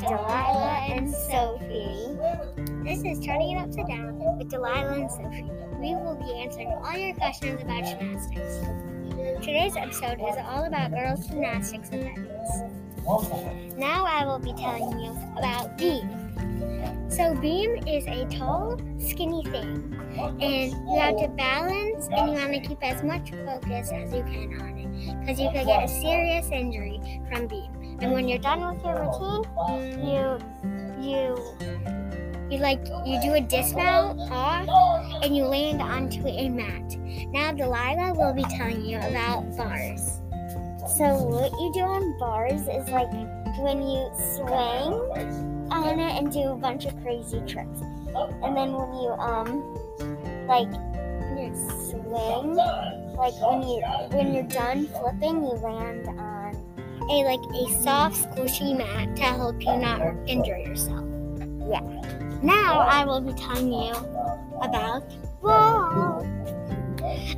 Delilah and Sophie. This is Turning It Upside Down with Delilah and Sophie. We will be answering all your questions about gymnastics. Today's episode is all about girls' gymnastics events. Now I will be telling you about beam. So beam is a tall, skinny thing, and you have to balance and you want to keep as much focus as you can on it, because you could get a serious injury from beam. And when you're done with your routine, you you you like you do a dismount off and you land onto a mat. Now Delilah will be telling you about bars. So what you do on bars is like when you swing on it and do a bunch of crazy tricks. And then when you um like you swing, like when you when you're done flipping, you land on a like a soft squishy mat to help you not injure yourself. Yeah. Now I will be telling you about vault.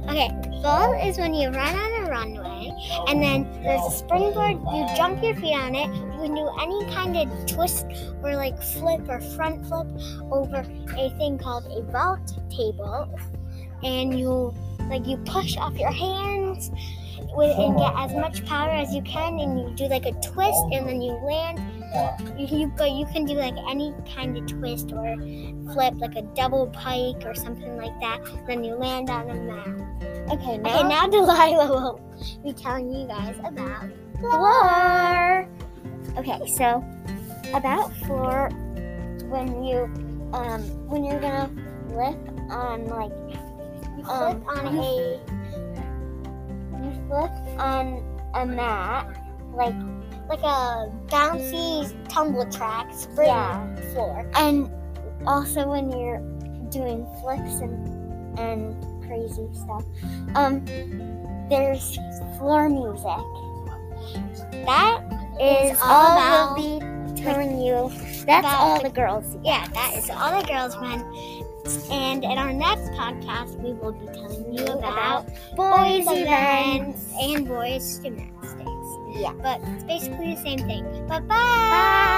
Okay, vault is when you run on a runway and then there's a springboard, you jump your feet on it, you can do any kind of twist or like flip or front flip over a thing called a vault table and you like you push off your hands and get as much power as you can and you do like a twist and then you land. You, you but you can do like any kind of twist or flip like a double pike or something like that then you land on a mat okay now, okay, now delilah will be telling you guys about floor. Okay so about floor when you um when you're gonna flip on like you flip um, on a flip on a mat like like a bouncy tumble track spring yeah. floor. And also when you're doing flips and and crazy stuff, um, there's floor music. That is all, all telling you. That's all the, girls. Yeah, that is all the girls men. And in our next podcast, we will be telling you about, about boys' events and boys' gymnastics. Yeah. But it's basically the same thing. Bye-bye. Bye.